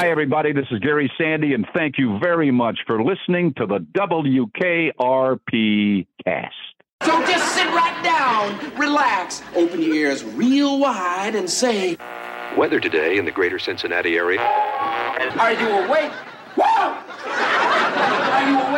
Hi, everybody. This is Gary Sandy, and thank you very much for listening to the WKRP cast. So just sit right down, relax, open your ears real wide, and say, Weather today in the greater Cincinnati area. Are you awake? Whoa! Are you awake now?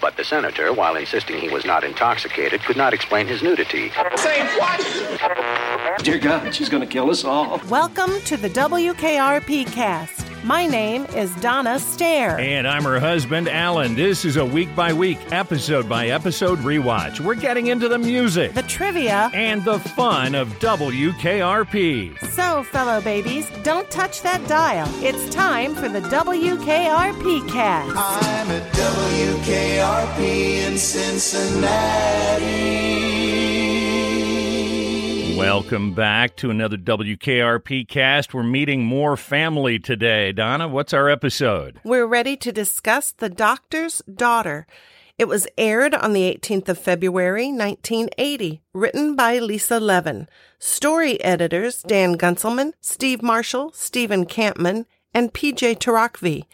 But the senator, while insisting he was not intoxicated, could not explain his nudity. Say what? Dear God, she's going to kill us all. Welcome to the WKRP cast. My name is Donna Stair. And I'm her husband, Alan. This is a week by week, episode by episode rewatch. We're getting into the music The trivia. and the fun of WKRP. So, fellow babies, don't touch that dial. It's time for the WKRP cast. I'm at WKRP in Cincinnati. Welcome back to another WKRP cast. We're meeting more family today. Donna, what's our episode? We're ready to discuss The Doctor's Daughter. It was aired on the 18th of February, 1980, written by Lisa Levin. Story editors Dan Guntzelman, Steve Marshall, Stephen Kampmann, and PJ Torokvei.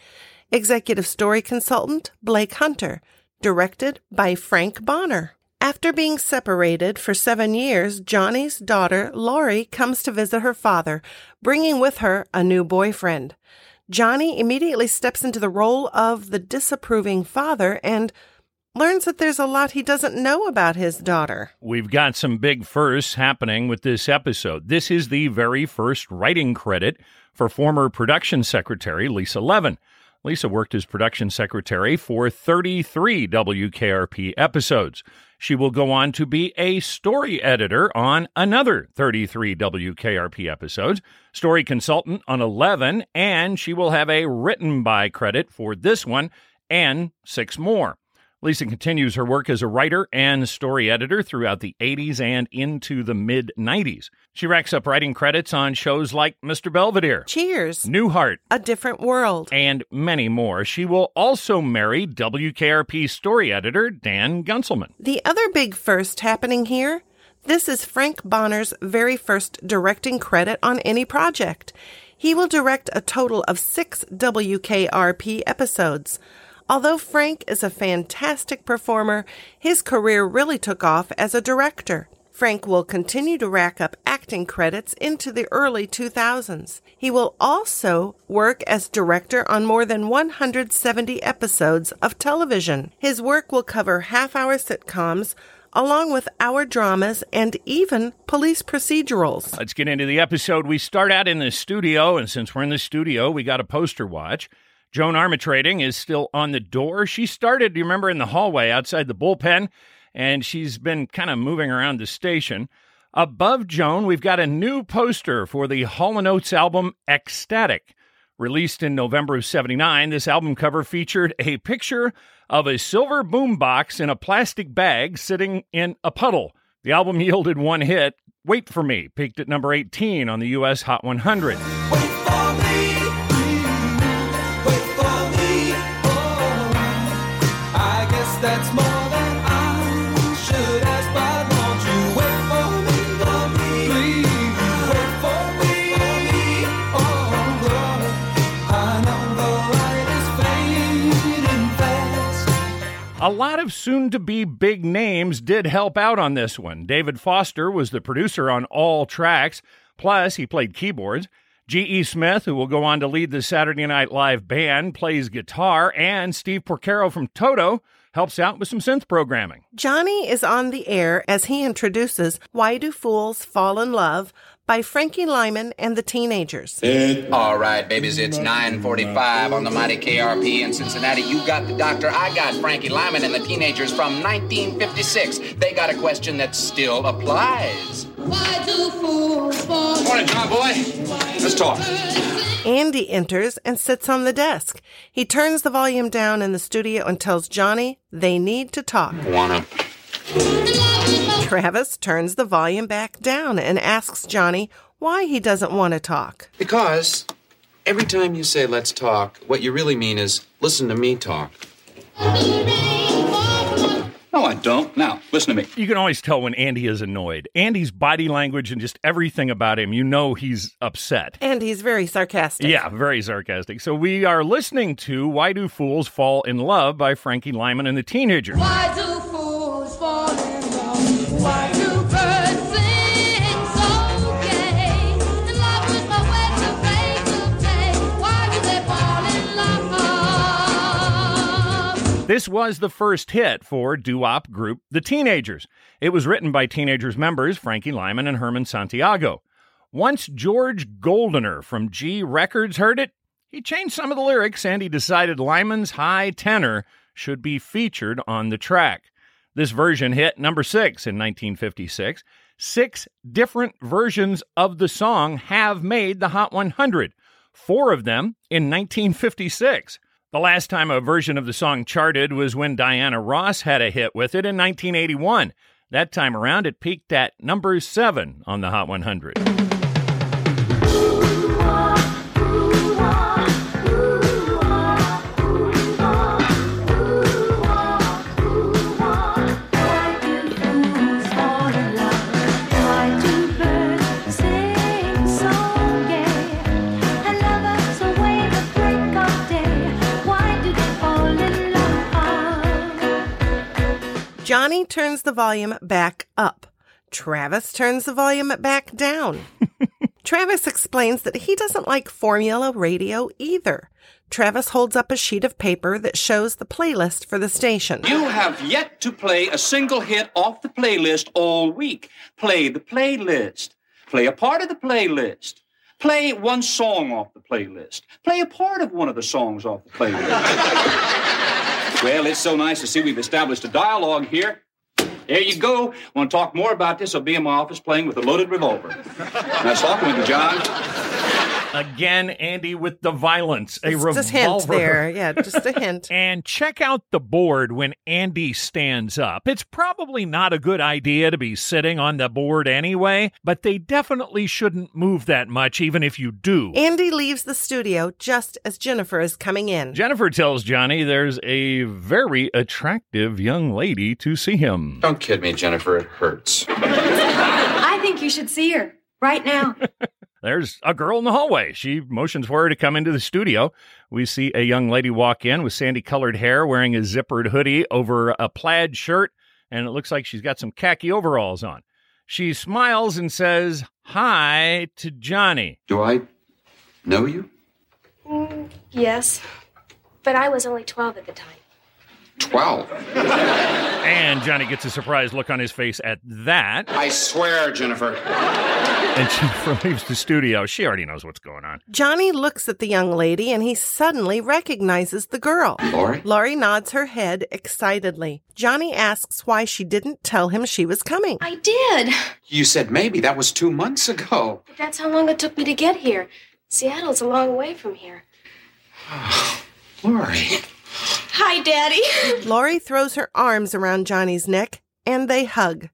Executive story consultant Blake Hunter. Directed by Frank Bonner. After being separated for seven years, Johnny's daughter, Laurie, comes to visit her father, bringing with her a new boyfriend. Johnny immediately steps into the role of the disapproving father and learns that there's a lot he doesn't know about his daughter. We've got some big firsts happening with this episode. This is the very first writing credit for former production secretary Lisa Levin. Lisa worked as production secretary for 33 WKRP episodes. She will go on to be a story editor on another 33 WKRP episodes, story consultant on 11, and she will have a written by credit for this one and six more. Lisa continues her work as a writer and story editor throughout the 80s and into the mid 90s. She racks up writing credits on shows like Mr. Belvedere, Cheers. Newhart, A different world. and many more. She will also marry WKRP story editor Dan Guntzelman. The other big first happening here this is Frank Bonner's very first directing credit on any project. He will direct a total of six WKRP episodes. Although Frank is a fantastic performer, his career really took off as a director. Frank will continue to rack up acting credits into the early 2000s. He will also work as director on more than 170 episodes of television. His work will cover half hour sitcoms, along with hour dramas and even police procedurals. Let's get into the episode. We start out in the studio, and since we're in the studio, we got a poster watch. Joan Armatrading is still on the door. She started, you remember, in the hallway outside the bullpen, and she's been kind of moving around the station. Above Joan, we've got a new poster for the Hall & Oates album X-Static. Released in November of 79, this album cover featured a picture of a silver boombox in a plastic bag sitting in a puddle. The album yielded one hit, Wait for Me, peaked at number 18 on the U.S. Hot 100. A lot of soon to be big names did help out on this one. David Foster was the producer on all tracks, plus, he played keyboards. G.E. Smith, who will go on to lead the Saturday Night Live band, plays guitar, and Steve Porcaro from Toto helps out with some synth programming. Johnny is on the air as he introduces Why Do Fools Fall in Love by Frankie Lymon and the Teenagers. All right, babies, it's 9:45 on the mighty KRP in Cincinnati. You got the doctor, I got Frankie Lymon and the teenagers from 1956. They got a question that still applies. Why do fools fall? Morning, John boy. Let's talk. Andy enters and sits on the desk. He turns the volume down in the studio and tells Johnny they need to talk. Wanna? Travis turns the volume back down and asks Johnny why he doesn't want to talk. Because every time you say let's talk, what you really mean is listen to me talk. No, I don't. Now, listen to me. You can always tell when Andy is annoyed. Andy's body language and just everything about him, you know he's upset. And he's very sarcastic. Yeah, very sarcastic. So we are listening to Why Do Fools Fall in Love by Frankie Lymon and the Teenagers. Why do This was the first hit for doo-wop group The Teenagers. It was written by Teenagers members Frankie Lymon and Herman Santiago. Once George Goldner from Gee Records heard it, he changed some of the lyrics and he decided Lymon's high tenor should be featured on the track. This version hit number six in 1956. Six different versions of the song have made the Hot 100, four of them in 1956. The last time a version of the song charted was when Diana Ross had a hit with it in 1981. That time around, it peaked at number seven on the Hot 100. Johnny turns the volume back up. Travis turns the volume back down. Travis explains that he doesn't like formula radio either. Travis holds up a sheet of paper that shows the playlist for the station. You have yet to play a single hit off the playlist all week. Play the playlist. Play a part of the playlist. Play one song off the playlist. Play a part of one of the songs off the playlist. well, it's so nice to see we've established a dialogue here. There you go. Want to talk more about this? I'll be in my office playing with a loaded revolver. nice talking with you, John. Again, Andy with the violence. A It's revolver. just hint there. Yeah, just a hint. And check out the board when Andy stands up. It's probably not a good idea to be sitting on the board anyway, but they definitely shouldn't move that much, even if you do. Andy leaves the studio just as Jennifer is coming in. Jennifer tells Johnny there's a very attractive young lady to see him. Don't kid me, Jennifer. It hurts. I think you should see her right now. There's a girl in the hallway. She motions for her to come into the studio. We see a young lady walk in with sandy colored hair, wearing a zippered hoodie over a plaid shirt, and it looks like she's got some khaki overalls on. She smiles and says hi to Johnny. Do I know you? Mm, yes, but I was only 12 at the time. Twelve. And Johnny gets a surprised look on his face at that. I swear, Jennifer. And Jennifer leaves the studio. She already knows what's going on. Johnny looks at the young lady and he suddenly recognizes the girl. Laurie? Laurie nods her head excitedly. Johnny asks why she didn't tell him she was coming. I did. You said maybe. That was two months ago. But that's how long it took me to get here. Seattle's a long way from here. Laurie. Hi, Daddy. Laurie throws her arms around Johnny's neck and they hug.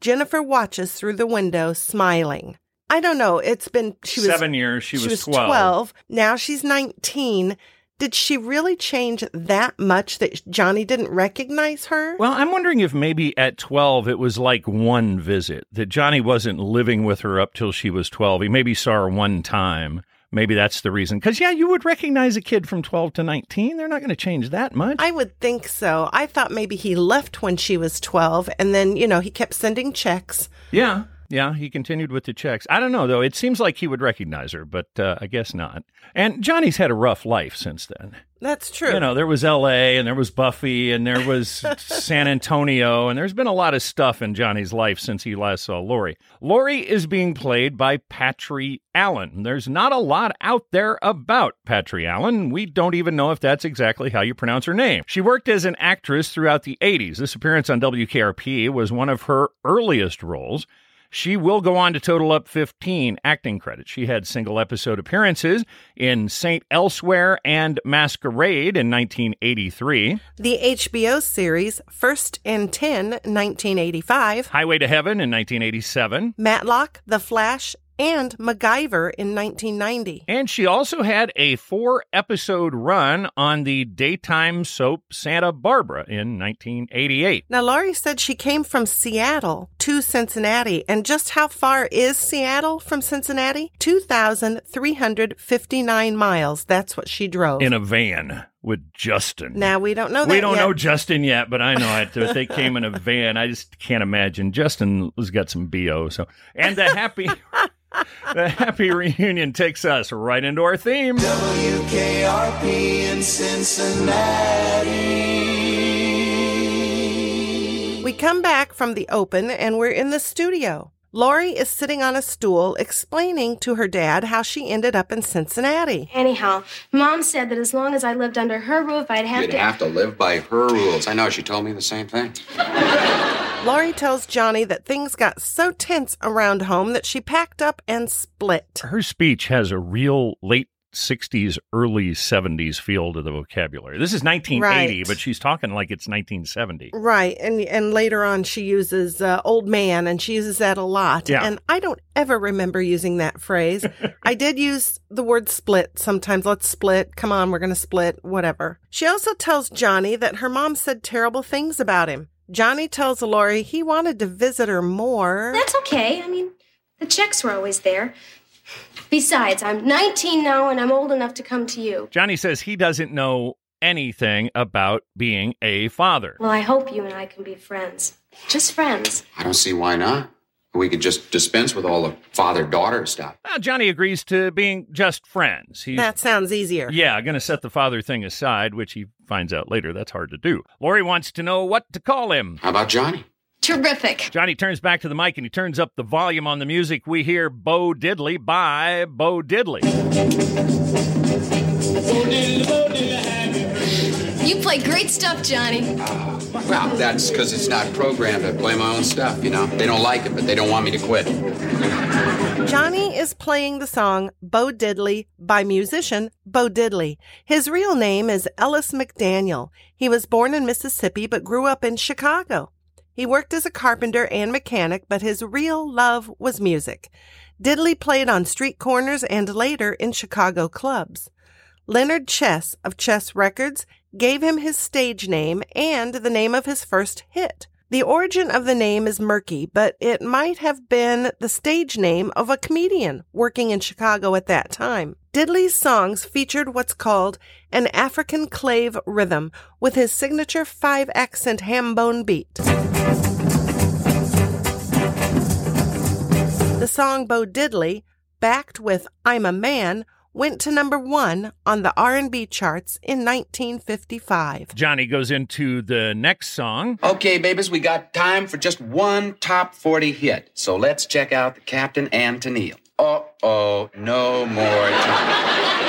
Jennifer watches through the window, smiling. I don't know. It's been she was Seven years. She, she was, was 12. Now she's 19. Did she really change that much that Johnny didn't recognize her? Well, I'm wondering if maybe at 12 it was like one visit, that Johnny wasn't living with her up till she was 12. He maybe saw her one time. Maybe that's the reason. Because, yeah, you would recognize a kid from 12 to 19. They're not going to change that much. I would think so. I thought maybe he left when she was 12 and then, you know, he kept sending checks. Yeah. Yeah, he continued with the checks. I don't know, though. It seems like he would recognize her, but uh, I guess not. And Johnny's had a rough life since then. That's true. You know, there was L.A. and there was Buffy and there was San Antonio, and there's been a lot of stuff in Johnny's life since he last saw Lori. Lori is being played by Patry Allen. There's not a lot out there about Patry Allen. We don't even know if that's exactly how you pronounce her name. She worked as an actress throughout the 80s. This appearance on WKRP was one of her earliest roles. She will go on to total up 15 acting credits. She had single episode appearances in Saint Elsewhere and Masquerade in 1983, The HBO series First and 10, 1985, Highway to Heaven in 1987, Matlock, The Flash, and MacGyver in 1990. And she also had a four episode run on the daytime soap Santa Barbara in 1988. Now, Laurie said she came from Seattle to Cincinnati. And just how far is Seattle from Cincinnati? 2,359 miles. That's what she drove. In a van with Justin. now, we don't know that we don't yet. know Justin yet, but I know it. If they came in a van, I just can't imagine. Justin has got some bo. So, and the happy, the happy reunion takes us right into our theme. WKRP in Cincinnati. We come back from the open and we're in the studio. Laurie is sitting on a stool explaining to her dad how she ended up in Cincinnati. Anyhow, Mom said that as long as I lived under her roof, I'd have You'd to. have to live by her rules. I know, she told me the same thing. Laurie tells Johnny that things got so tense around home that she packed up and split. Her speech has a real late 60s, early 70s feel to the vocabulary. This is 1980, Right. but she's talking like it's 1970. Right, and and later on she uses uh, old man, and she uses that a lot. Yeah. And I don't ever remember using that phrase. I did use the word split sometimes. Let's split. Come on, we're going to split. Whatever. She also tells Johnny that her mom said terrible things about him. Johnny tells Laurie he wanted to visit her more. That's okay. I mean, the checks were always there. Besides, I'm 19 now and I'm old enough to come to you. Johnny says he doesn't know anything about being a father. Well, I hope you and I can be friends. Just friends. I don't see why not. We could just dispense with all the father daughter stuff. Well, Johnny agrees to being just friends. He's That sounds easier. Yeah, I'm going to set the father thing aside, which he finds out later that's hard to do. Lori wants to know what to call him. How about Johnny? Terrific. Johnny turns back to the mic and he turns up the volume on the music. We hear Bo Diddley by Bo Diddley. You play great stuff, Johnny. Well, that's because it's not programmed I play my own stuff, you know? They don't like it, but they don't want me to quit. Johnny is playing the song Bo Diddley by musician Bo Diddley. His real name is Ellas McDaniel. He was born in Mississippi but grew up in Chicago. He worked as a carpenter and mechanic, but his real love was music. Diddley played on street corners and later in Chicago clubs. Leonard Chess of Chess Records gave him his stage name and the name of his first hit. The origin of the name is murky, but it might have been the stage name of a comedian working in Chicago at that time. Diddley's songs featured what's called an African clave rhythm with his signature five accent hambone beat. The song Bo Diddley, backed with I'm a Man, went to number 1 on the R&B charts in 1955. Johnny goes into the next song. Okay, babies, we got time for just one top 40 hit. So let's check out the Captain and Tennille. Uh oh, no more time.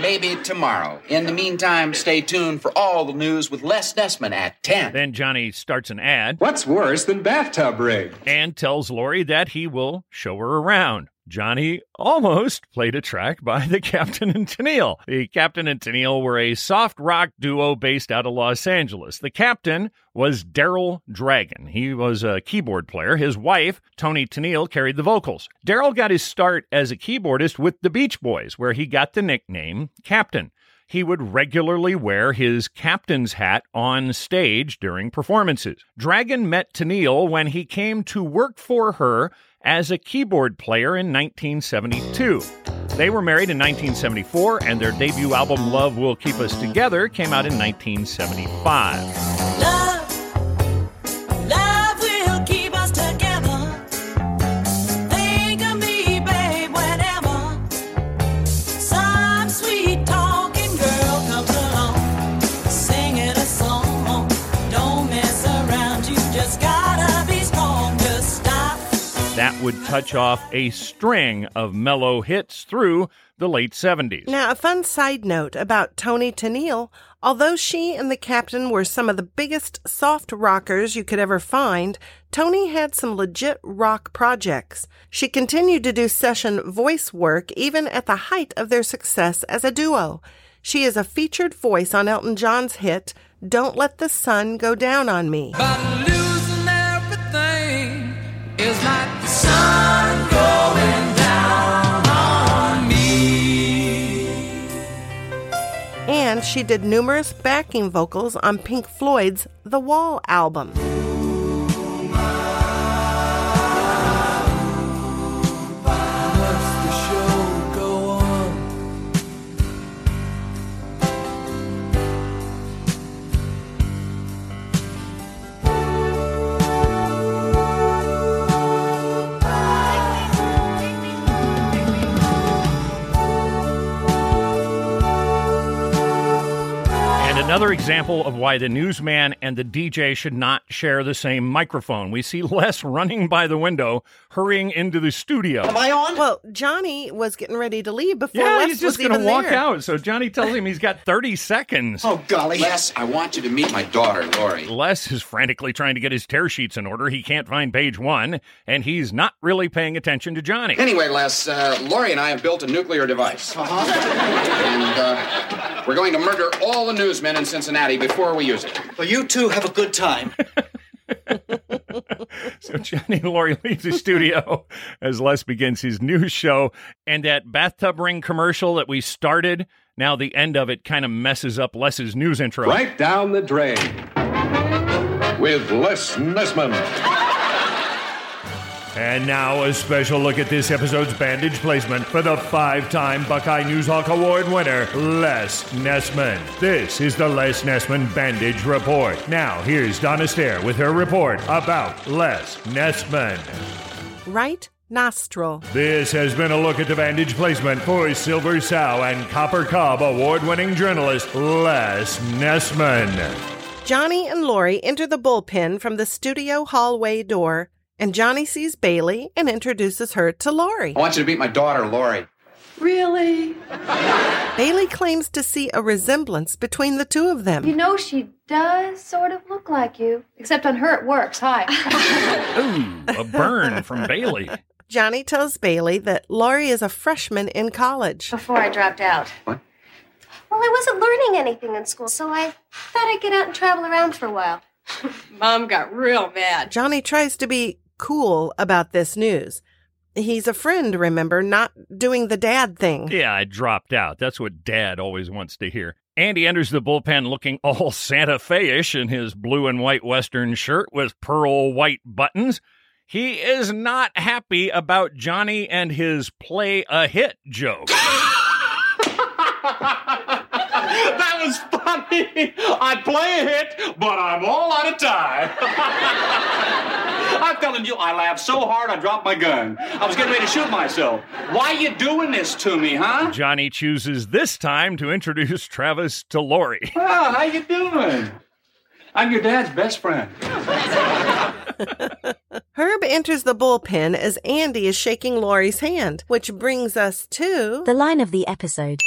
Maybe tomorrow. In the meantime, stay tuned for all the news with Les Nessman at 10. Then Johnny starts an ad What's worse than bathtub rig? and tells Lori that he will show her around. Johnny almost played a track by the Captain and Tennille. The Captain and Tennille were a soft rock duo based out of Los Angeles. The Captain was Daryl Dragon. He was a keyboard player. His wife, Toni Tennille, carried the vocals. Daryl got his start as a keyboardist with the Beach Boys, where he got the nickname Captain he would regularly wear his captain's hat on stage during performances. Dragon met Tennille when he came to work for her as a keyboard player in 1972. They were married in 1974, and their debut album, Love Will Keep Us Together, came out in 1975. Love would touch off a string of mellow hits through the late 70s. Now, a fun side note about Toni Tennille. Although she and the captain were some of the biggest soft rockers you could ever find, Tony had some legit rock projects. She continued to do session voice work even at the height of their success as a duo. She is a featured voice on Elton John's hit, Don't Let the Sun Go Down on Me. But losing everything is like And she did numerous backing vocals on Pink Floyd's The Wall album. Another example of why the newsman and the DJ should not share the same microphone. We see Les running by the window, hurrying into the studio. Am I on? Well, Johnny was getting ready to leave before Yeah, Les he's just was going to walk there. out. So Johnny tells him he's got 30 seconds. Oh, golly. Les, I want you to meet my daughter, Lori. Les is frantically trying to get his tear sheets in order. He can't find page one, and he's not really paying attention to Johnny. Anyway, Les, uh, Lori and I have built a nuclear device. Uh-huh. And uh, we're going to murder all the newsmen in Cincinnati before we use it. Well, you two have a good time. So Johnny and Lori leave the studio as Les begins his news show. And that bathtub ring commercial that we started, now the end of it kind of messes up Les's news intro. Right down the drain. With Les Nessman. And now a special look at this episode's bandage placement for the five-time Buckeye Newshawk Award winner, Les Nessman. This is the Les Nessman Bandage Report. Now, here's Donna Stair with her report about Les Nessman. Right nostril. This has been a look at the bandage placement for Silver Sow and Copper Cob award-winning journalist Les Nessman. Johnny and Lori enter the bullpen from the studio hallway door, and Johnny sees Bailey and introduces her to Lori. I want you to meet my daughter, Lori. Really? Bailey claims to see a resemblance between the two of them. You know, she does sort of look like you. Except on her, it works. Hi. Ooh, a burn from Bailey. Johnny tells Bailey that Lori is a freshman in college. Before I dropped out. What? Well, I wasn't learning anything in school, so I thought I'd get out and travel around for a while. Mom got real mad. Johnny tries to be cool about this news. He's a friend, remember, not doing the dad thing. Yeah, I dropped out. That's what Dad always wants to hear. Andy enters the bullpen looking all Santa Fe-ish in his blue and white Western shirt with pearl white buttons. He is not happy about Johnny and his play a hit joke. that was funny. I play a hit, but I'm all out of time. I'm telling you, I laughed so hard I dropped my gun. I was getting ready to shoot myself. Why you doing this to me, huh? Johnny chooses this time to introduce Travis to Lori. Ah, how you doing? I'm your dad's best friend. Herb enters the bullpen as Andy is shaking Lori's hand, which brings us to the line of the episode.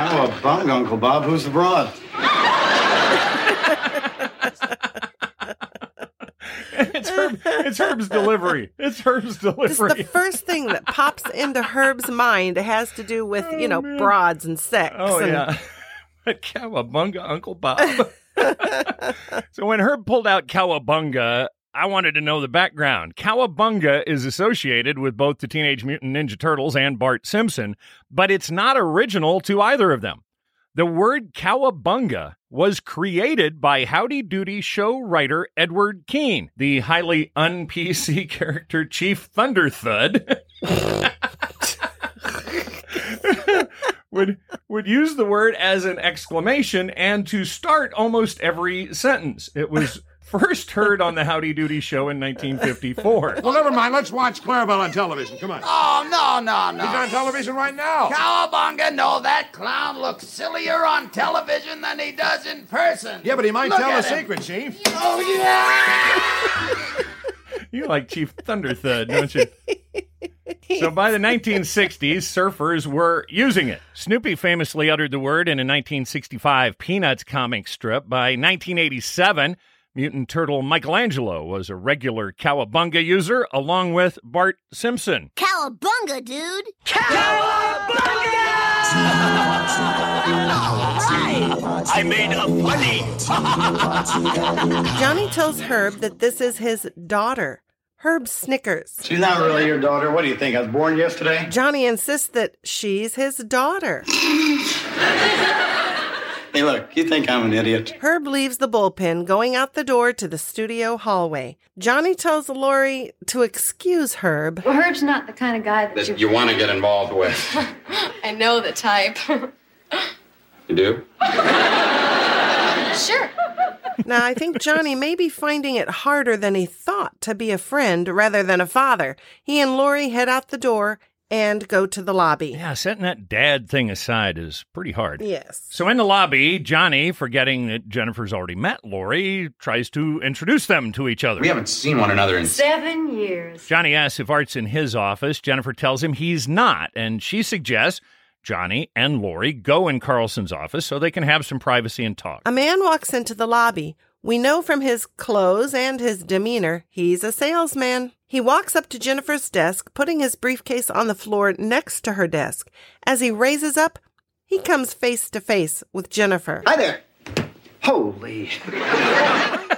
Oh, a bung, Uncle Bob. Who's the broad? it's, Herb, it's Herb's delivery. It's Herb's Just delivery. the first thing that pops into Herb's mind has to do with, you know, oh, broads and sex. Oh and- yeah, Cowabunga, Uncle Bob. so when Herb pulled out Cowabunga, I wanted to know the background. Cowabunga is associated with both the Teenage Mutant Ninja Turtles and Bart Simpson, but it's not original to either of them. The word cowabunga was created by Howdy Doody show writer Edward Kean, the highly un-PC character Chief Thunder Thud. would would use the word as an exclamation and to start almost every sentence. It was first heard on the Howdy Doody show in 1954. Well, never mind. Let's watch Clarabelle on television. Come on. Oh, no, no, no. He's on television right now. Cowabunga, no, that clown looks sillier on television than he does in person. Yeah, but he might Look tell a him. secret, Chief. Oh, yeah! You like Chief Thunder Thud, don't you? So by the 1960s, surfers were using it. Snoopy famously uttered the word in a 1965 Peanuts comic strip. By 1987, mutant turtle Michelangelo was a regular cowabunga user, along with Bart Simpson. Cowabunga, dude! Cowabunga! I made a funny. Johnny tells Herb that this is his daughter, Herb Snickers. She's not really your daughter. What do you think? I was born yesterday? Johnny insists that she's his daughter. Hey, look, you think I'm an idiot? Herb leaves the bullpen, going out the door to the studio hallway. Johnny tells Lori to excuse Herb. Well, Herb's not the kind of guy that, That you want to get involved with. I know the type. You do? sure. Now, I think Johnny may be finding it harder than he thought to be a friend rather than a father. He and Lori head out the door and go to the lobby. Yeah, setting that dad thing aside is pretty hard. Yes. So in the lobby, Johnny, forgetting that Jennifer's already met Lori, tries to introduce them to each other. We haven't seen one another in. Seven years. Johnny asks if Art's in his office. Jennifer tells him he's not, and she suggests Johnny and Lori go in Carlson's office so they can have some privacy and talk. A man walks into the lobby. We know from his clothes and his demeanor he's a salesman. He walks up to Jennifer's desk, putting his briefcase on the floor next to her desk. As he raises up, he comes face to face with Jennifer. Hi there. Holy.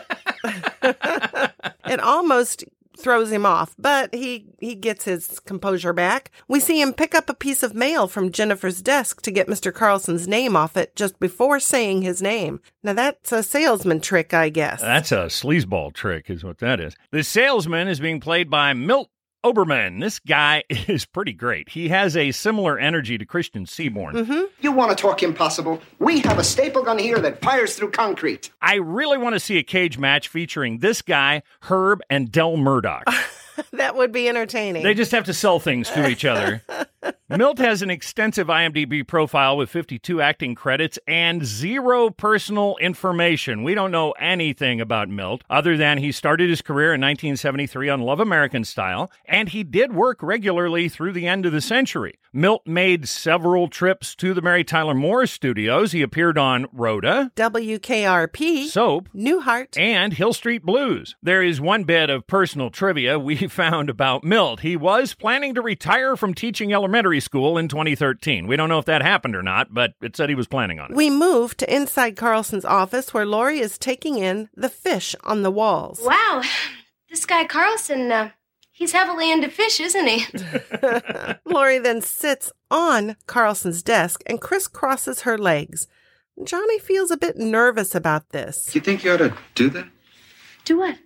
It almost throws him off, but he he gets his composure back. We see him pick up a piece of mail from Jennifer's desk to get Mr. Carlson's name off it just before saying his name. Now that's a salesman trick, I guess. That's a sleazeball trick, is what that is. The salesman is being played by Milt Oberman. This guy is pretty great. He has a similar energy to Christian Seaborn. Mm-hmm. You want to talk impossible? We have a staple gun here that fires through concrete. I really want to see a cage match featuring this guy, Herb, and Del Murdoch. that would be entertaining. They just have to sell things to each other. Milt has an extensive IMDb profile with 52 acting credits and zero personal information. We don't know anything about Milt other than he started his career in 1973 on Love American Style, and he did work regularly through the end of the century. Milt made several trips to the Mary Tyler Moore studios. He appeared on Rhoda, WKRP, Soap, Newhart, and Hill Street Blues. There is one bit of personal trivia we found about Milt. He was planning to retire from teaching elementary school in 2013. We don't know if that happened or not, but it said he was planning on it. We move to inside Carlson's office where Lori is taking in the fish on the walls. Wow. This guy Carlson, uh, he's heavily into fish, isn't he? Lori then sits on Carlson's desk and crisscrosses her legs. Johnny feels a bit nervous about this. You think you ought to do that? Do what?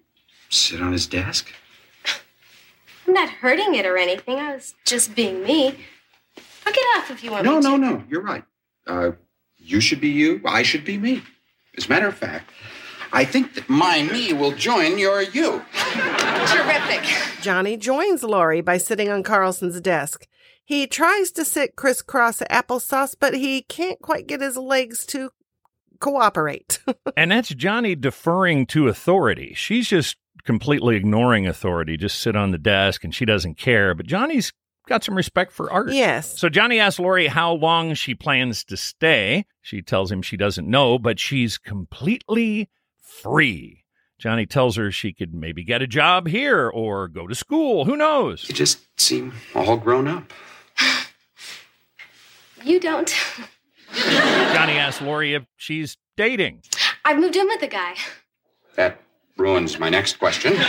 Sit on his desk? I'm not hurting it or anything. I was just being me. I'll get off if you want No, me to. no, no. You're right. Uh, you should be you. I should be me. As a matter of fact, I think that my me will join your you. Terrific. Johnny joins Lori by sitting on Carlson's desk. He tries to sit crisscross applesauce, but he can't quite get his legs to cooperate. and that's Johnny deferring to authority. She's just completely ignoring authority, just sit on the desk and she doesn't care. But Johnny's got some respect for art. Yes. So Johnny asks Lori how long she plans to stay. She tells him she doesn't know, but she's completely free. Johnny tells her she could maybe get a job here or go to school. Who knows? You just seem all grown up. You don't. Johnny asks Lori if she's dating. I've moved in with a guy. That ruins my next question.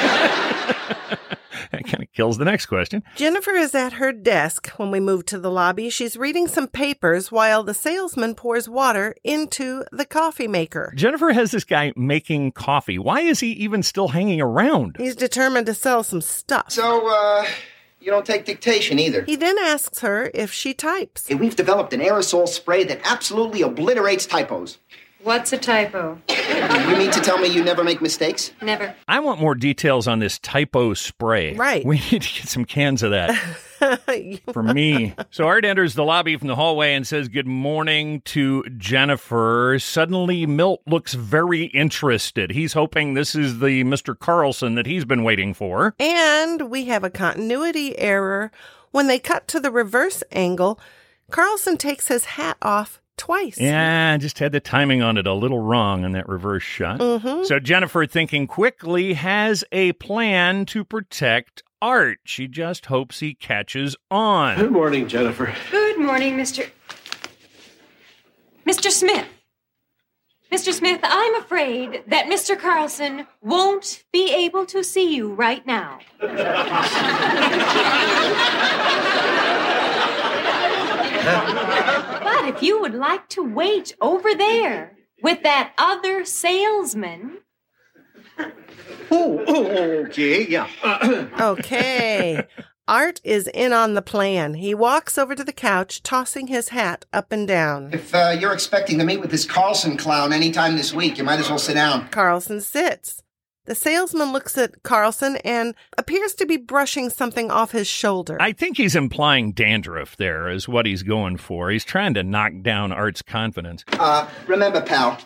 That kind of kills the next question. Jennifer is at her desk when we move to the lobby. She's reading some papers while the salesman pours water into the coffee maker. Jennifer has this guy making coffee. Why is he even still hanging around? He's determined to sell some stuff. So, uh, you don't take dictation either. He then asks her if she types. Hey, we've developed an aerosol spray that absolutely obliterates typos. What's a typo? You mean to tell me you never make mistakes? Never. I want more details on this typo spray. Right. We need to get some cans of that for me. So Art enters the lobby from the hallway and says good morning to Jennifer. Suddenly, Milt looks very interested. He's hoping this is the Mr. Carlson that he's been waiting for. And we have a continuity error. When they cut to the reverse angle, Carlson takes his hat off twice. Yeah, I just had the timing on it a little wrong on that reverse shot. Mhm. So Jennifer, thinking quickly, has a plan to protect Art. She just hopes he catches on. Good morning, Jennifer. Good morning, Mr. Mr. Smith. Mr. Smith, I'm afraid that Mr. Carlson won't be able to see you right now. But But if you would like to wait over there with that other salesman, Oh, oh, okay, yeah. Okay. Art is in on the plan. He walks over to the couch, tossing his hat up and down. If uh, you're expecting to meet with this Carlson clown anytime this week, you might as well sit down. Carlson sits. The salesman looks at Carlson and appears to be brushing something off his shoulder. I think he's implying dandruff there is what he's going for. He's trying to knock down Art's confidence. Uh, remember, pal,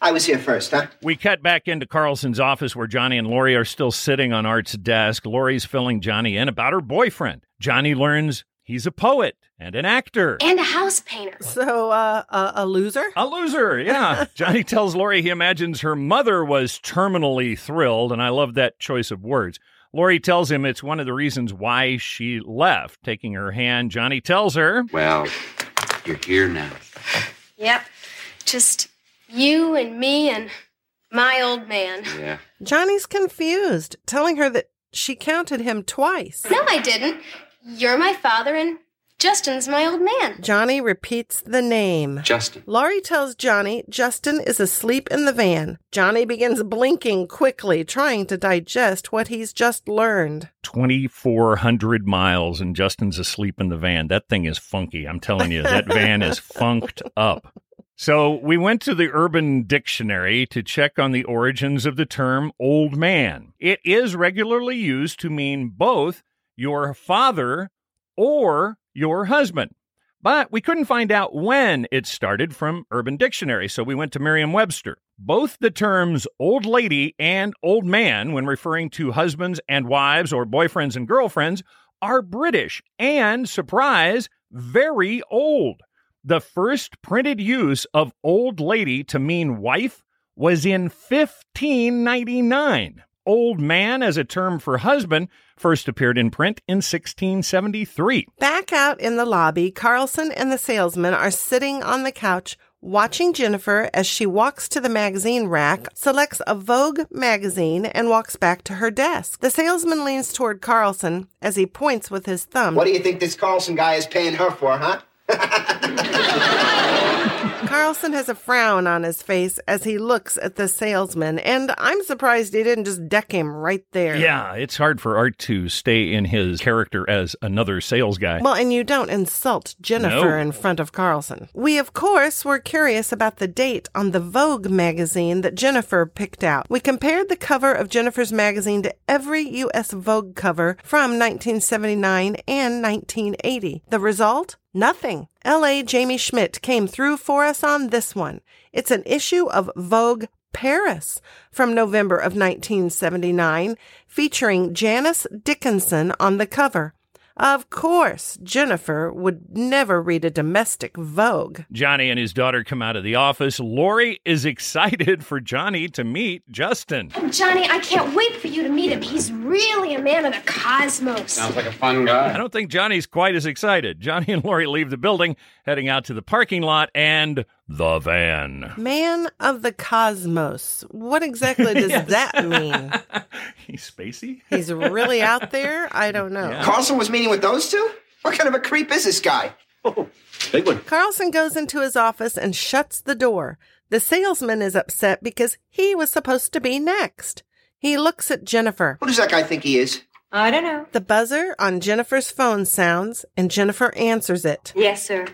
I was here first, huh? We cut back into Carlson's office where Johnny and Lori are still sitting on Art's desk. Lori's filling Johnny in about her boyfriend. Johnny learns he's a poet and an actor. And a house painter. So, uh, a, a loser? A loser, yeah. Johnny tells Lori he imagines her mother was terminally thrilled, and I love that choice of words. Lori tells him it's one of the reasons why she left. Taking her hand, Johnny tells her, Well, you're here now. Yep. Just you and me and my old man. Yeah. Johnny's confused, telling her that she counted him twice. No, I didn't. You're my father and Justin's my old man. Johnny repeats the name. Justin. Laurie tells Johnny Justin is asleep in the van. Johnny begins blinking quickly, trying to digest what he's just learned. 2,400 miles, and Justin's asleep in the van. That thing is funky. I'm telling you, that van is funked up. So we went to the Urban Dictionary to check on the origins of the term old man. It is regularly used to mean both your father or your husband. But we couldn't find out when it started from Urban Dictionary, so we went to Merriam Webster. Both the terms old lady and old man, when referring to husbands and wives or boyfriends and girlfriends, are British and, surprise, very old. The first printed use of old lady to mean wife was in 1599. Old man as a term for husband first appeared in print in 1673. Back out in the lobby, Carlson and the salesman are sitting on the couch watching Jennifer as she walks to the magazine rack, selects a Vogue magazine, and walks back to her desk. The salesman leans toward Carlson as he points with his thumb. What do you think this Carlson guy is paying her for, huh? Carlson has a frown on his face as he looks at the salesman, and I'm surprised he didn't just deck him right there. Yeah, it's hard for Art to stay in his character as another sales guy. Well, and you don't insult Jennifer No. in front of Carlson. We, of course, were curious about the date on the Vogue magazine that Jennifer picked out. We compared the cover of Jennifer's magazine to every U.S. Vogue cover from 1979 and 1980. The result? Nothing. L.A. Jamie Schmidt came through for us on this one. It's an issue of Vogue Paris from November of 1979, featuring Janice Dickinson on the cover. Of course, Jennifer would never read a domestic Vogue. Johnny and his daughter come out of the office. Lori is excited for Johnny to meet Justin. Oh, Johnny, I can't wait for you to meet him. He's really a man of the cosmos. Sounds like a fun guy. I don't think Johnny's quite as excited. Johnny and Lori leave the building, heading out to the parking lot and the van. Man of the cosmos. What exactly does Yes. that mean? He's spacey? He's really out there? I don't know. Carlson was meeting with those two? What kind of a creep is this guy? Oh, big one. Carlson goes into his office and shuts the door. The salesman is upset because he was supposed to be next. He looks at Jennifer. Who does that guy think he is? I don't know. The buzzer on Jennifer's phone sounds, and Jennifer answers it. Yes, sir.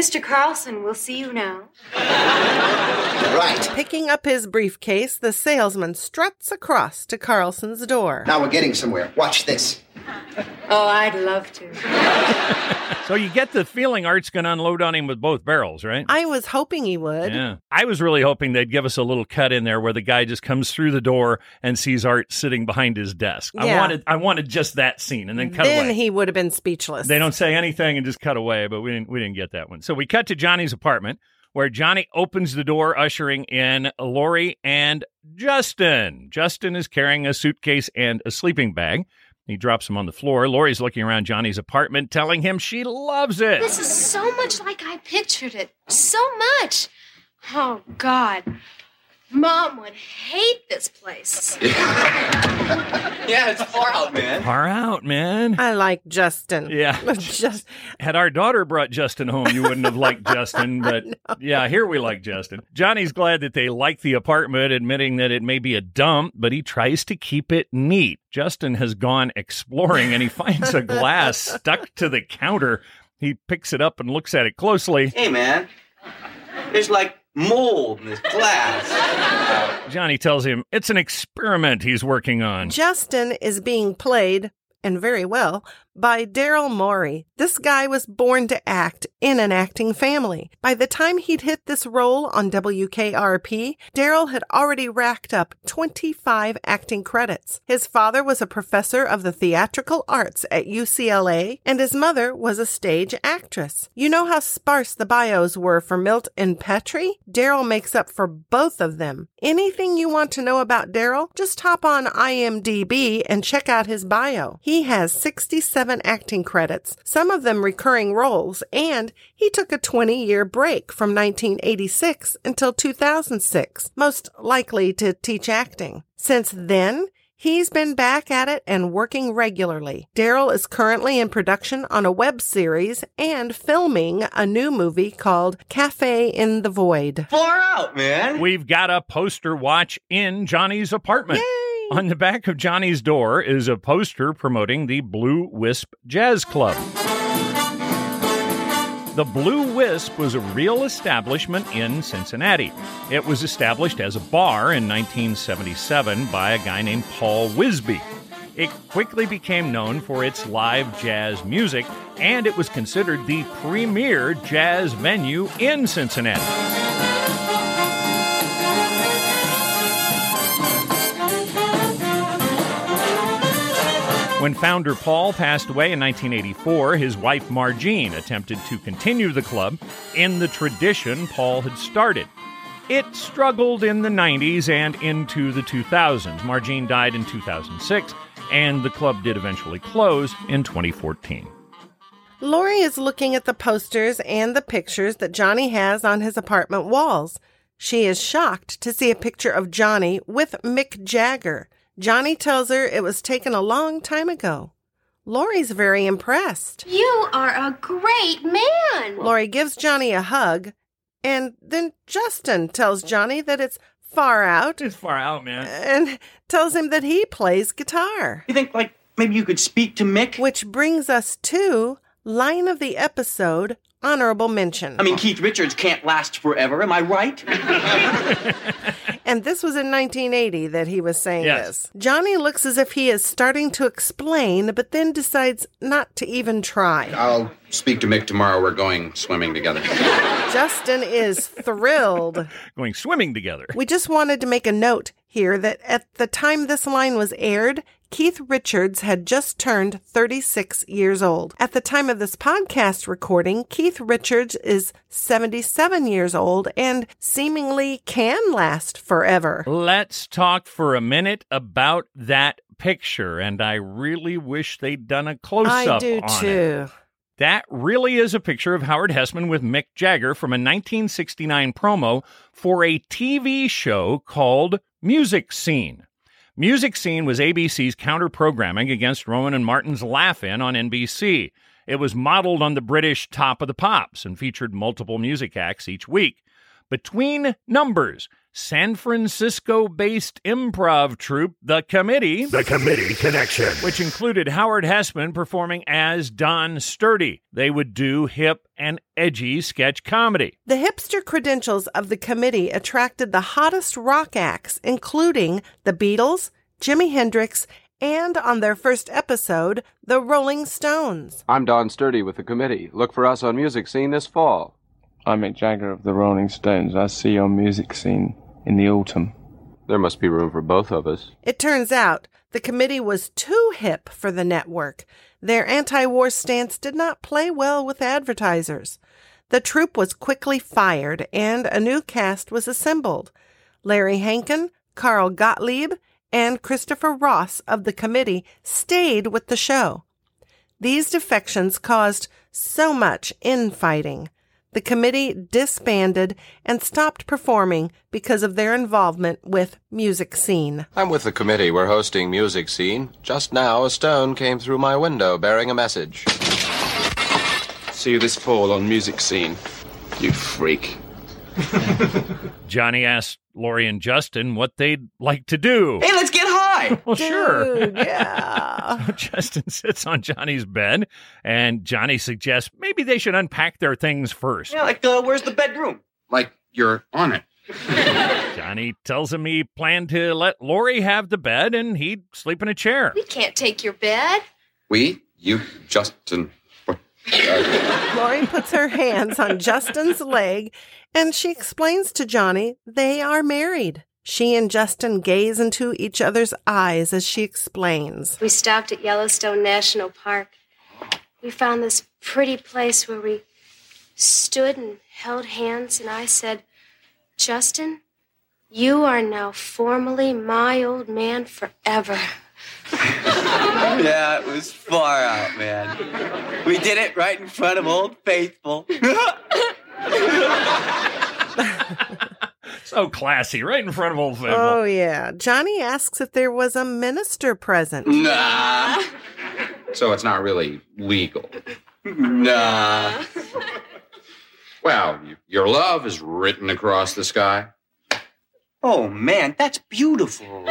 Mr. Carlson, we'll see you now. Right. Picking up his briefcase, the salesman struts across to Carlson's door. Now we're getting somewhere. Watch this. Oh, I'd love to. So you get the feeling Art's going to unload on him with both barrels, right? I was hoping he would. Yeah. I was really hoping they'd give us a little cut in there where the guy just comes through the door and sees Art sitting behind his desk. Yeah. I wanted I wanted just that scene and then cut then away. he would have been speechless. They don't say anything and just cut away, but we didn't we didn't get that one. So we cut to Johnny's apartment where Johnny opens the door, ushering in Lori and Justin. Justin is carrying a suitcase and a sleeping bag. He drops him on the floor. Lori's looking around Johnny's apartment, telling him she loves it. This is so much like I pictured it. So much. Oh, God. Mom would hate this place. Yeah, it's far out, man. Far out, man. I like Justin. Yeah. Just Had our daughter brought Justin home, you wouldn't have liked Justin, but yeah, here we like Justin. Johnny's glad that they like the apartment, admitting that it may be a dump, but he tries to keep it neat. Justin has gone exploring and he finds a glass stuck to the counter. He picks it up and looks at it closely. Hey, man. There's like mold in this glass. Johnny tells him it's an experiment he's working on. Justin is being played, and very well, by Daryl Morey. This guy was born to act in an acting family. By the time he'd hit this role on WKRP, Daryl had already racked up 25 acting credits. His father was a professor of the theatrical arts at UCLA, and his mother was a stage actress. You know how sparse the bios were for Milt and Petrie? Daryl makes up for both of them. Anything you want to know about Daryl, just hop on IMDb and check out his bio. He has 67 acting credits, some of them recurring roles, and he took a 20 year break from 1986 until 2006, most likely to teach acting. Since then, He's been back at it and working regularly. Daryl is currently in production on a web series and filming a new movie called Cafe in the Void. Far out, man. We've got a poster watch in Johnny's apartment. On the back of Johnny's door is a poster promoting the Blue Wisp Jazz Club. The Blue Wisp was a real establishment in Cincinnati. It was established as a bar in 1977 by a guy named Paul Wisby. It quickly became known for its live jazz music, and it was considered the premier jazz venue in Cincinnati. When founder Paul passed away in 1984, his wife Margene attempted to continue the club in the tradition Paul had started. It struggled in the 90s and into the 2000s. Margene died in 2006, and the club did eventually close in 2014. Laurie is looking at the posters and the pictures that Johnny has on his apartment walls. She is shocked to see a picture of Johnny with Mick Jagger. Johnny tells her it was taken a long time ago. Laurie's very impressed. You are a great man. Laurie gives Johnny a hug, and then Justin tells Johnny that it's far out. It's far out, man. And tells him that he plays guitar. You think, like, maybe you could speak to Mick? Which brings us to line of the episode honorable mention. I mean, Keith Richards can't last forever, am I right? And this was in 1980 that he was saying Yes. this. Johnny looks as if he is starting to explain, but then decides not to even try. I'll speak to Mick tomorrow. We're going swimming together. Justin is thrilled. Going swimming together. We just wanted to make a note here that at the time this line was aired, Keith Richards had just turned 36 years old. At the time of this podcast recording, Keith Richards is 77 years old and seemingly can last forever. Let's talk for a minute about that picture, and I really wish they'd done a close up. I do too. it. That really is a picture of Howard Hesseman with Mick Jagger from a 1969 promo for a TV show called Music Scene. Music Scene was ABC's counter programming against Rowan and Martin's Laugh In on NBC. It was modeled on the British Top of the Pops and featured multiple music acts each week. Between Numbers, San Francisco based improv troupe The Committee. The Committee Connection. Which included Howard Hesseman performing as Don Sturdy. They would do hip and edgy sketch comedy. The hipster credentials of the committee attracted the hottest rock acts, including the Beatles, Jimi Hendrix, and on their first episode, the Rolling Stones. I'm Don Sturdy with the committee. Look for us on Music Scene this fall. I'm Mick Jagger of the Rolling Stones. I see your music scene in the autumn. There must be room for both of us. It turns out the committee was too hip for the network. Their anti war stance did not play well with advertisers. The troupe was quickly fired and a new cast was assembled. Larry Hankin, Carl Gottlieb, and Christopher Ross of the committee stayed with the show. These defections caused so much infighting. The committee disbanded and stopped performing because of their involvement with Music Scene. I'm with the committee. We're hosting Music Scene. Just now, a stone came through my window bearing a message. See you this fall on Music Scene. You freak. Johnny asked Laurie and Justin what they'd like to do. Hey, let's get high. Well, sure. Yeah. So Justin sits on Johnny's bed, and Johnny suggests maybe they should unpack their things first. Yeah, like, uh, where's the bedroom? Like you're on it. Johnny tells him he planned to let Laurie have the bed and he'd sleep in a chair. We can't take your bed. We, you, Justin. What? Laurie puts her hands on Justin's leg and she explains to Johnny they are married. She and Justin gaze into each other's eyes as she explains. We stopped at Yellowstone National Park. We found this pretty place where we stood and held hands, and I said, Justin, you are now formally my old man forever. yeah, it was far out, man. We did it right in front of Old Faithful. So classy, right in front of Old Faithful. Oh, yeah. Johnny asks if there was a minister present. nah. So it's not really legal. nah. Well, y- your love is written across the sky. Oh, man, that's beautiful.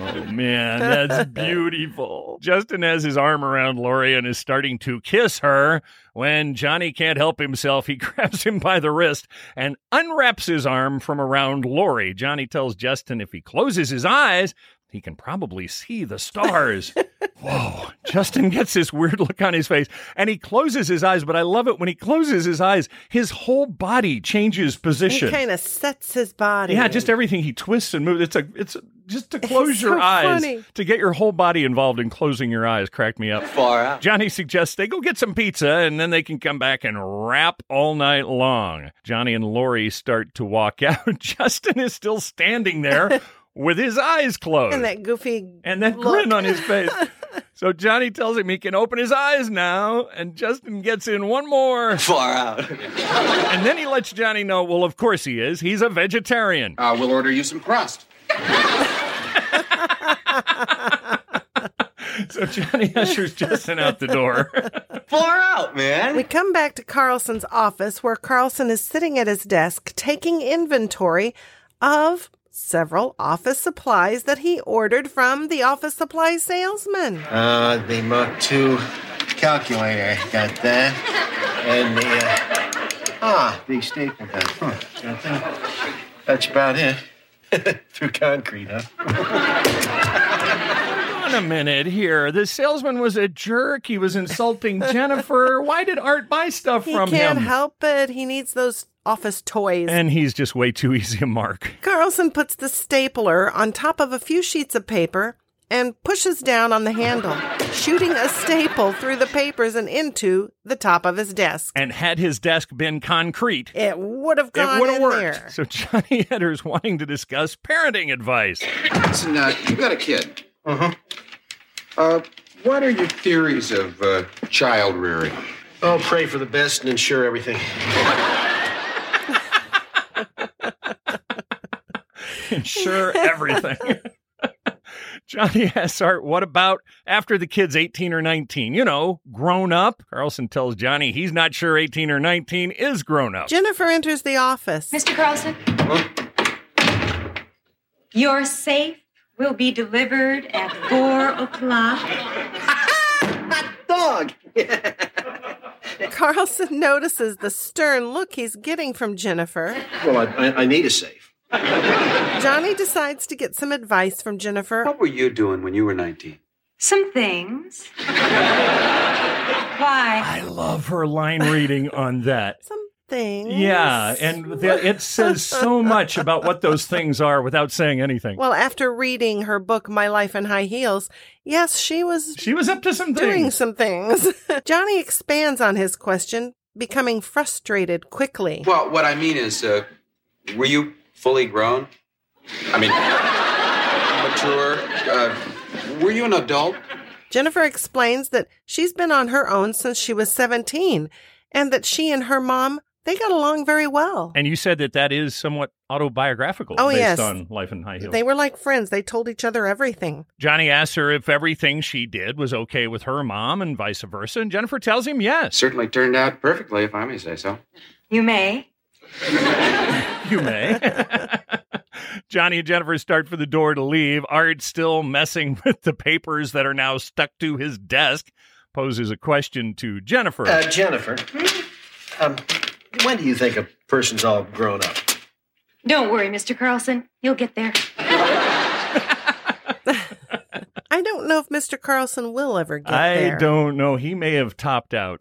Oh man, that's beautiful. Justin has his arm around Laurie and is starting to kiss her when Johnny can't help himself. He grabs him by the wrist and unwraps his arm from around Laurie. Johnny tells Justin if he closes his eyes, he can probably see the stars. Whoa. Justin gets this weird look on his face and he closes his eyes, but I love it when he closes his eyes, his whole body changes position. He kind of sets his body. Yeah, just everything he twists and moves. It's a it's just to close It's your so eyes funny. to get your whole body involved in closing your eyes. Cracked me up. Far out. Johnny suggests they go get some pizza and then they can come back and rap all night long. Johnny and Laurie start to walk out. Justin is still standing there with his eyes closed And that goofy and that look. grin on his face. So Johnny tells him he can open his eyes now, and Justin gets in one more. Far out. And then he lets Johnny know, well, of course he is. He's a vegetarian. Uh, we'll order you some crust. So Johnny ushers Justin out the door. Far out, man. We come back to Carlson's office where Carlson is sitting at his desk taking inventory of several office supplies that he ordered from the office supply salesman. Uh, the Mark II calculator, got that. And the, uh, ah, the staple gun. Huh, got that. That's about it. Through concrete, huh? On a minute here. The salesman was a jerk. He was insulting Jennifer. Why did Art buy stuff He from him? He can't help it. He needs those office toys. And he's just way too easy a mark. Carlson puts the stapler on top of a few sheets of paper and pushes down on the handle, shooting a staple through the papers and into the top of his desk. And had his desk been concrete, It would have it gone would have in worked. there. So Johnny enters wanting to discuss parenting advice. Listen, uh, you got a kid. Uh-huh. Uh, what are your theories of uh, child rearing? Oh, pray for the best and ensure everything. Ensure everything. Johnny asks Art, what about after the kid's 18 or 19? You know, grown up. Carlson tells Johnny he's not sure 18 or 19 is grown up. Jennifer enters the office. Mr. Carlson? Your safe will be delivered at four o'clock. Dog. Carlson notices the stern look he's getting from Jennifer. Well, I, I, I need a safe. Johnny decides to get some advice from Jennifer. What were you doing when you were 19? Some things. Why? I love her line reading on that. Some things. Yeah, and the, it says so much about what those things are without saying anything. Well, after reading her book, My Life in High Heels, yes, she was She was up to some things doing things. some things. Johnny expands on his question, becoming frustrated quickly. Well, what I mean is, uh, were you fully grown? I mean, mature? Uh, were you an adult? Jennifer explains that she's been on her own since she was 17 and that she and her mom They got along very well. And you said that that is somewhat autobiographical Oh, based yes. on life in high heels. They were like friends. They told each other everything. Johnny asks her if everything she did was okay with her mom and vice versa, and Jennifer tells him yes. Certainly turned out perfectly, if I may say so. You may. You may. Johnny and Jennifer start for the door to leave. Art, still messing with the papers that are now stuck to his desk, poses a question to Jennifer. Uh, Jennifer, um, when do you think a person's all grown up? Don't worry, Mr. Carlson. You'll get there. I don't know if Mr. Carlson will ever get I there. I don't know. He may have topped out.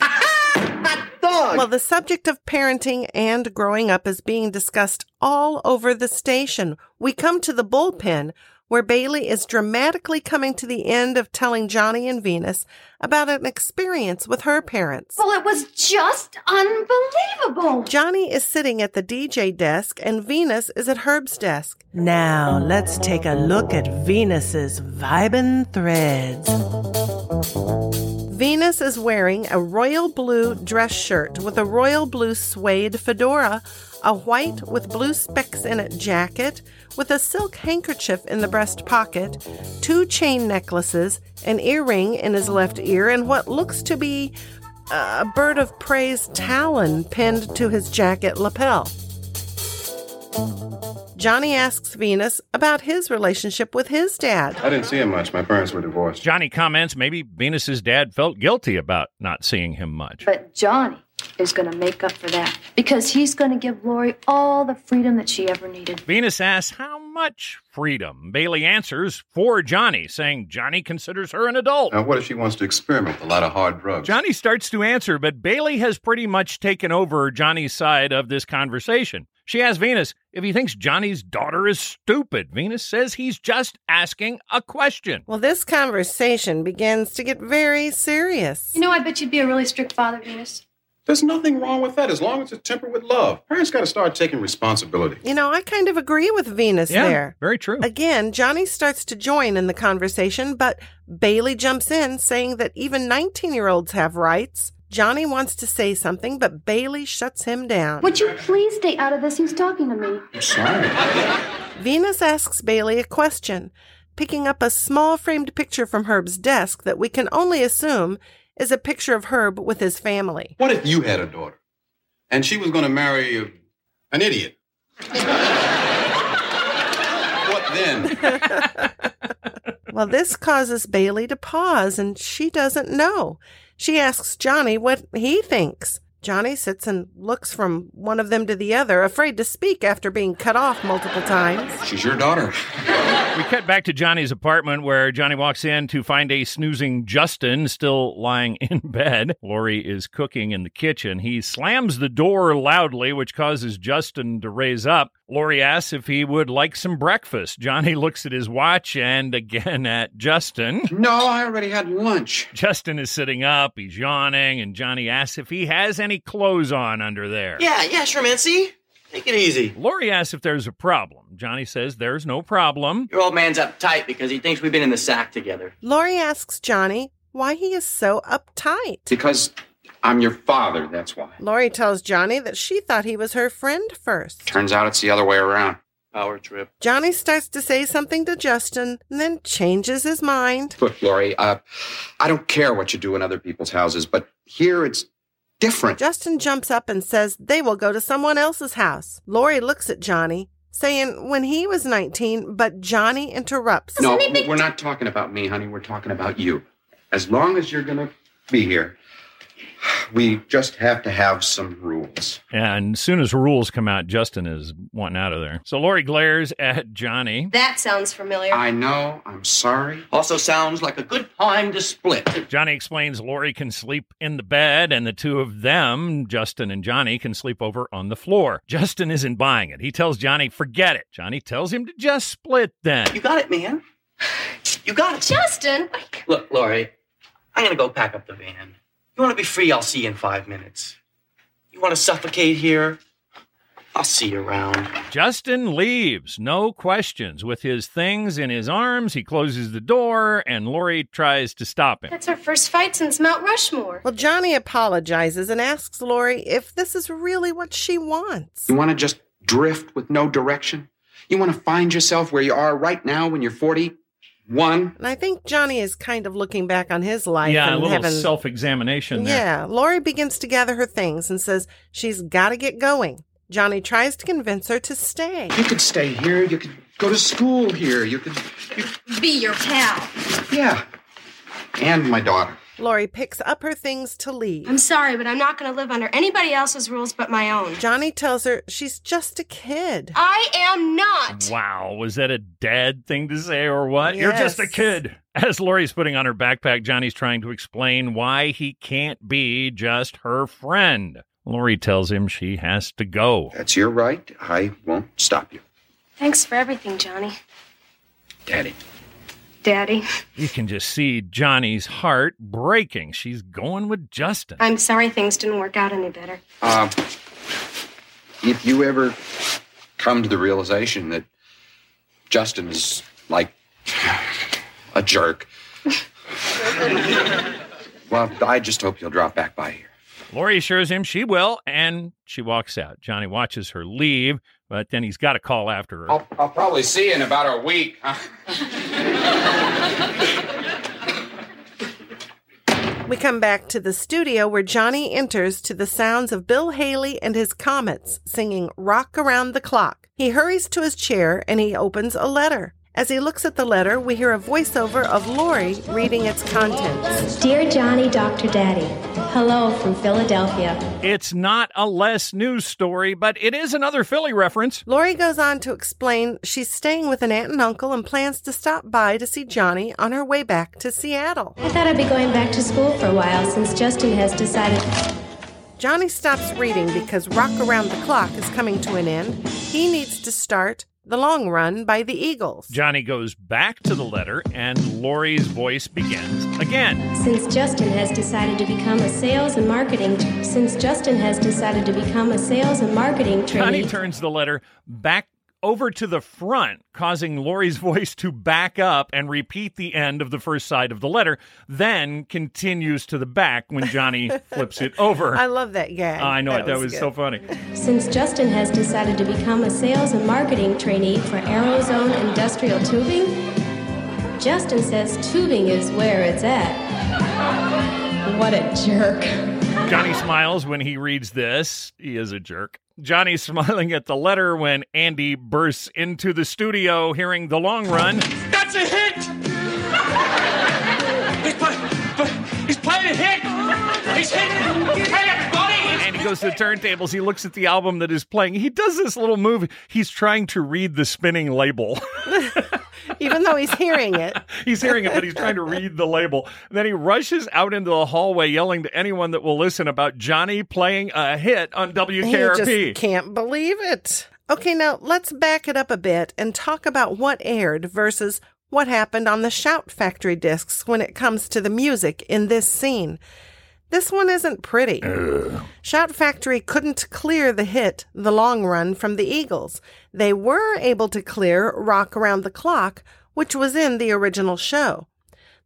Well, the subject of parenting and growing up is being discussed all over the station. We come to the bullpen where Bailey is dramatically coming to the end of telling Johnny and Venus about an experience with her parents. Well, it was just unbelievable. Johnny is sitting at the DJ desk and Venus is at Herb's desk. Now, let's take a look at Venus's vibin' threads. Venus is wearing a royal blue dress shirt with a royal blue suede fedora, a white with blue specks in it jacket, with a silk handkerchief in the breast pocket, two chain necklaces, an earring in his left ear, and what looks to be a bird of prey's talon pinned to his jacket lapel. Johnny asks Venus about his relationship with his dad. I didn't see him much. My parents were divorced. Johnny comments maybe Venus's dad felt guilty about not seeing him much. But Johnny is going to make up for that because he's going to give Laurie all the freedom that she ever needed. Venus asks how much freedom. Bailey answers for Johnny, saying Johnny considers her an adult. Now, what if she wants to experiment with a lot of hard drugs? Johnny starts to answer, but Bailey has pretty much taken over Johnny's side of this conversation. She asks Venus if he thinks Johnny's daughter is stupid. Venus says he's just asking a question. Well, this conversation begins to get very serious. You know, I bet you'd be a really strict father, Venus. There's nothing wrong with that as long as it's tempered with love. Parents got to start taking responsibility. You know, I kind of agree with Venus Yeah, there. very true. Again, Johnny starts to join in the conversation, but Bailey jumps in, saying that even 19 year olds have rights. Johnny wants to say something, but Bailey shuts him down. Would you please stay out of this? He's talking to me. I'm sorry. Venus asks Bailey a question, picking up a small framed picture from Herb's desk that we can only assume is a picture of Herb with his family. What if you had a daughter and she was going to marry a, an idiot? what then? Well, this causes Bailey to pause, and she doesn't know. She asks Johnny what he thinks. Johnny sits and looks from one of them to the other, afraid to speak after being cut off multiple times. She's your daughter. We cut back to Johnny's apartment where Johnny walks in to find a snoozing Justin still lying in bed. Laurie is cooking in the kitchen. He slams the door loudly, which causes Justin to raise up. Laurie asks if he would like some breakfast. Johnny looks at his watch and again at Justin. No, I already had lunch. Justin is sitting up, he's yawning, and Johnny asks if he has any clothes on under there. Yeah, yeah, sure, man. See? Take it easy. Laurie asks if there's a problem. Johnny says there's no problem. Your old man's uptight because he thinks we've been in the sack together. Laurie asks Johnny why he is so uptight. Because I'm your father, that's why. Laurie tells Johnny that she thought he was her friend first. Turns out it's the other way around. Power trip. Johnny starts to say something to Justin, and then changes his mind. Look, Laurie, uh, I don't care what you do in other people's houses, but here it's different. Justin jumps up and says they will go to someone else's house. Laurie looks at Johnny, saying when he was 19, but Johnny interrupts. No, we're not talking about me, honey. We're talking about you. As long as you're going to be here, we just have to have some rules. And as soon as rules come out, Justin is wanting out of there. So Laurie glares at Johnny. That sounds familiar. I know. I'm sorry. Also sounds like a good time to split. Johnny explains Laurie can sleep in the bed, and the two of them, Justin and Johnny, can sleep over on the floor. Justin isn't buying it. He tells Johnny, forget it. Johnny tells him to just split then. You got it, man. You got it. Justin! Look, Laurie, I'm gonna go pack up the van. You wanna be free? I'll see you in five minutes. You wanna suffocate here? I'll see you around. Justin leaves, no questions. With his things in his arms, he closes the door, and Laurie tries to stop him. That's our first fight since Mount Rushmore. Well, Johnny apologizes and asks Laurie if this is really what she wants. You want to just drift with no direction? You want to find yourself where you are right now when you're 41? And I think Johnny is kind of looking back on his life yeah, a and little having self examination there. Yeah, Laurie begins to gather her things and says she's got to get going. Johnny tries to convince her to stay. You could stay here. You could go to school here. You could. Be your pal. Yeah. And my daughter. Laurie picks up her things to leave. I'm sorry, but I'm not going to live under anybody else's rules but my own. Johnny tells her she's just a kid. I am not. Wow, was that a dad thing to say or what? You're just a kid. As Laurie's putting on her backpack, Johnny's trying to explain why he can't be just her friend. Laurie tells him she has to go. That's your right. I won't stop you. Thanks for everything, Johnny. Daddy. Daddy. You can just see Johnny's heart breaking. She's going with Justin. I'm sorry things didn't work out any better. Uh, if you ever come to the realization that Justin is like a jerk, well, I just hope you'll drop back by here. Laurie assures him she will, and she walks out. Johnny watches her leave, but then he's got to call after her. I'll, I'll probably see you in about a week. Huh? We come back to the studio where Johnny enters to the sounds of Bill Haley and his Comets singing Rock Around the Clock. He hurries to his chair and he opens a letter. As he looks at the letter, we hear a voiceover of Laurie reading its contents. Dear Johnny, Dr. Daddy, hello from Philadelphia. It's not a less news story, but it is another Philly reference. Laurie goes on to explain she's staying with an aunt and uncle and plans to stop by to see Johnny on her way back to Seattle. I thought I'd be going back to school for a while since Justin has decided. Johnny stops reading because Rock Around the Clock is coming to an end. He needs to start The Long Run by the Eagles. Johnny goes back to the letter, and Laurie's voice begins again. Since Justin has decided to become a sales and marketing since Justin has decided to become a sales and marketing Johnny turns the letter back over to the front, causing Laurie's voice to back up and repeat the end of the first side of the letter, then continues to the back when Johnny flips it over. I love that gag. I know it. That was good. so funny. Since Justin has decided to become a sales and marketing trainee for Aerozone Industrial Tubing, Justin says tubing is where it's at. What a jerk. Johnny smiles when he reads this. He is a jerk. Johnny's smiling at the letter when Andy bursts into the studio hearing the long run. That's a hit! he's, play, he's playing a hit! He's hitting! Hey, everybody! And he goes to the turntables. He looks at the album that is playing. He does this little move. He's trying to read the spinning label. Even though he's hearing it. he's hearing it, but he's trying to read the label. And then he rushes out into the hallway yelling to anyone that will listen about Johnny playing a hit on He just can't believe it. Okay, now let's back it up a bit and talk about what aired versus what happened on the Shout Factory discs when it comes to the music in this scene. This one isn't pretty. Shout Factory couldn't clear the hit The Long Run from the Eagles. They were able to clear Rock Around the Clock, which was in the original show.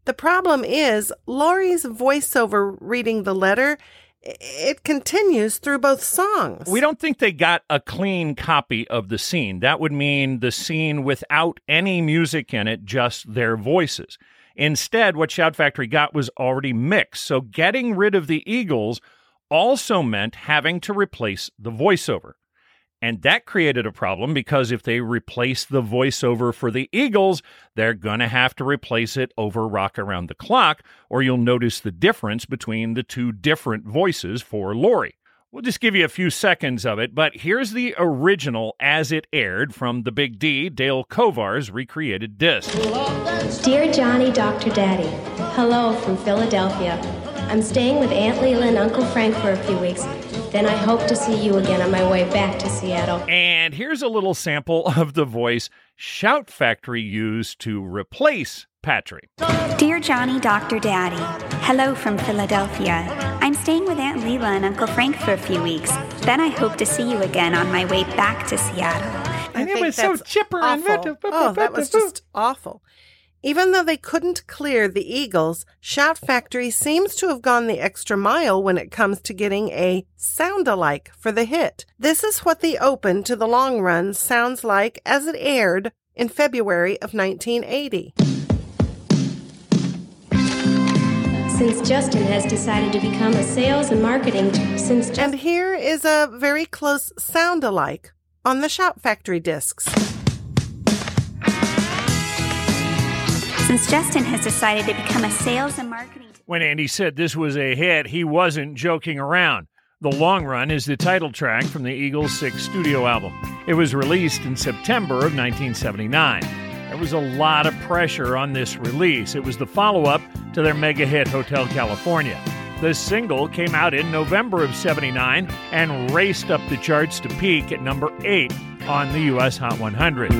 The problem is Laurie's voiceover reading the letter, it continues through both songs. We don't think they got a clean copy of the scene. That would mean the scene without any music in it, just their voices. Instead, what Shout Factory got was already mixed. So getting rid of the Eagles also meant having to replace the voiceover. And that created a problem because if they replace the voiceover for the Eagles, they're going to have to replace it over Rock Around the Clock, or you'll notice the difference between the two different voices for Laurie. We'll just give you a few seconds of it, but here's the original as it aired from the Big D, Dale Kovar's recreated disc. Dear Johnny, Dr. Daddy, hello from Philadelphia. I'm staying with Aunt Leela and Uncle Frank for a few weeks. Then I hope to see you again on my way back to Seattle. And here's a little sample of the voice Shout Factory used to replace Patrick. Dear Johnny, Dr. Daddy, hello from Philadelphia. I'm staying with Aunt Leela and Uncle Frank for a few weeks. Then I hope to see you again on my way back to Seattle. I it think was so that's chipper and awful. Oh, that was just awful. Even though they couldn't clear the Eagles, Shout Factory seems to have gone the extra mile when it comes to getting a sound alike for the hit. This is what the open to the long run sounds like as it aired in February of 1980. Since Justin has decided to become a sales and marketing since And here is a very close sound alike on the Shout Factory discs. Since Justin has decided to become a sales and marketing When Andy said this was a hit, he wasn't joking around. The Long Run is the title track from the Eagles' sixth studio album. It was released in September of 1979. There was a lot of pressure on this release. It was the follow up to their mega hit Hotel California. The single came out in November of 79 and raced up the charts to peak at number 8 on the US Hot 100.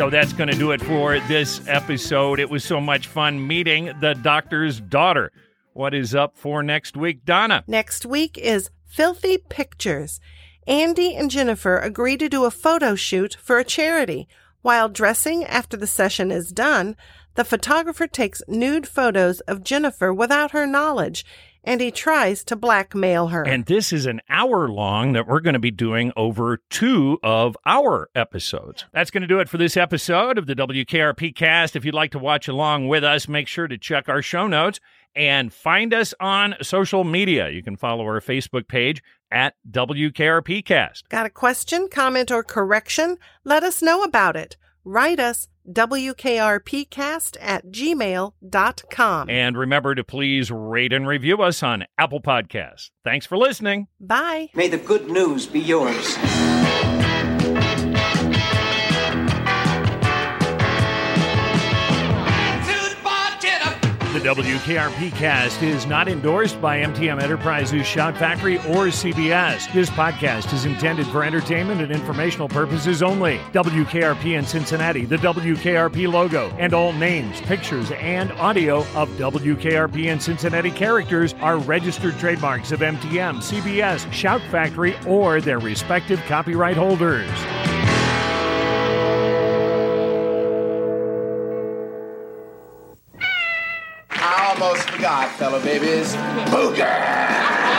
So that's going to do it for this episode. It was so much fun meeting the doctor's daughter. What is up for next week, Donna? Next week is Filthy Pictures. Andy and Jennifer agree to do a photo shoot for a charity. While dressing after the session is done, the photographer takes nude photos of Jennifer without her knowledge, and he tries to blackmail her. And this is an hour long that we're going to be doing over two of our episodes. That's going to do it for this episode of the WKRP cast. If you'd like to watch along with us, make sure to check our show notes and find us on social media. You can follow our Facebook page at WKRP cast. Got a question, comment, or correction? Let us know about it. Write us wkrpcast at gmail.com. And remember to please rate and review us on Apple Podcasts. Thanks for listening. Bye. May the good news be yours. The WKRP cast is not endorsed by MTM Enterprises, Shout Factory, or CBS. This podcast is intended for entertainment and informational purposes only. WKRP in Cincinnati, the WKRP logo, and all names, pictures, and audio of WKRP in Cincinnati characters are registered trademarks of MTM, CBS, Shout Factory, or their respective copyright holders. Almost forgot, fellow babies. Booger!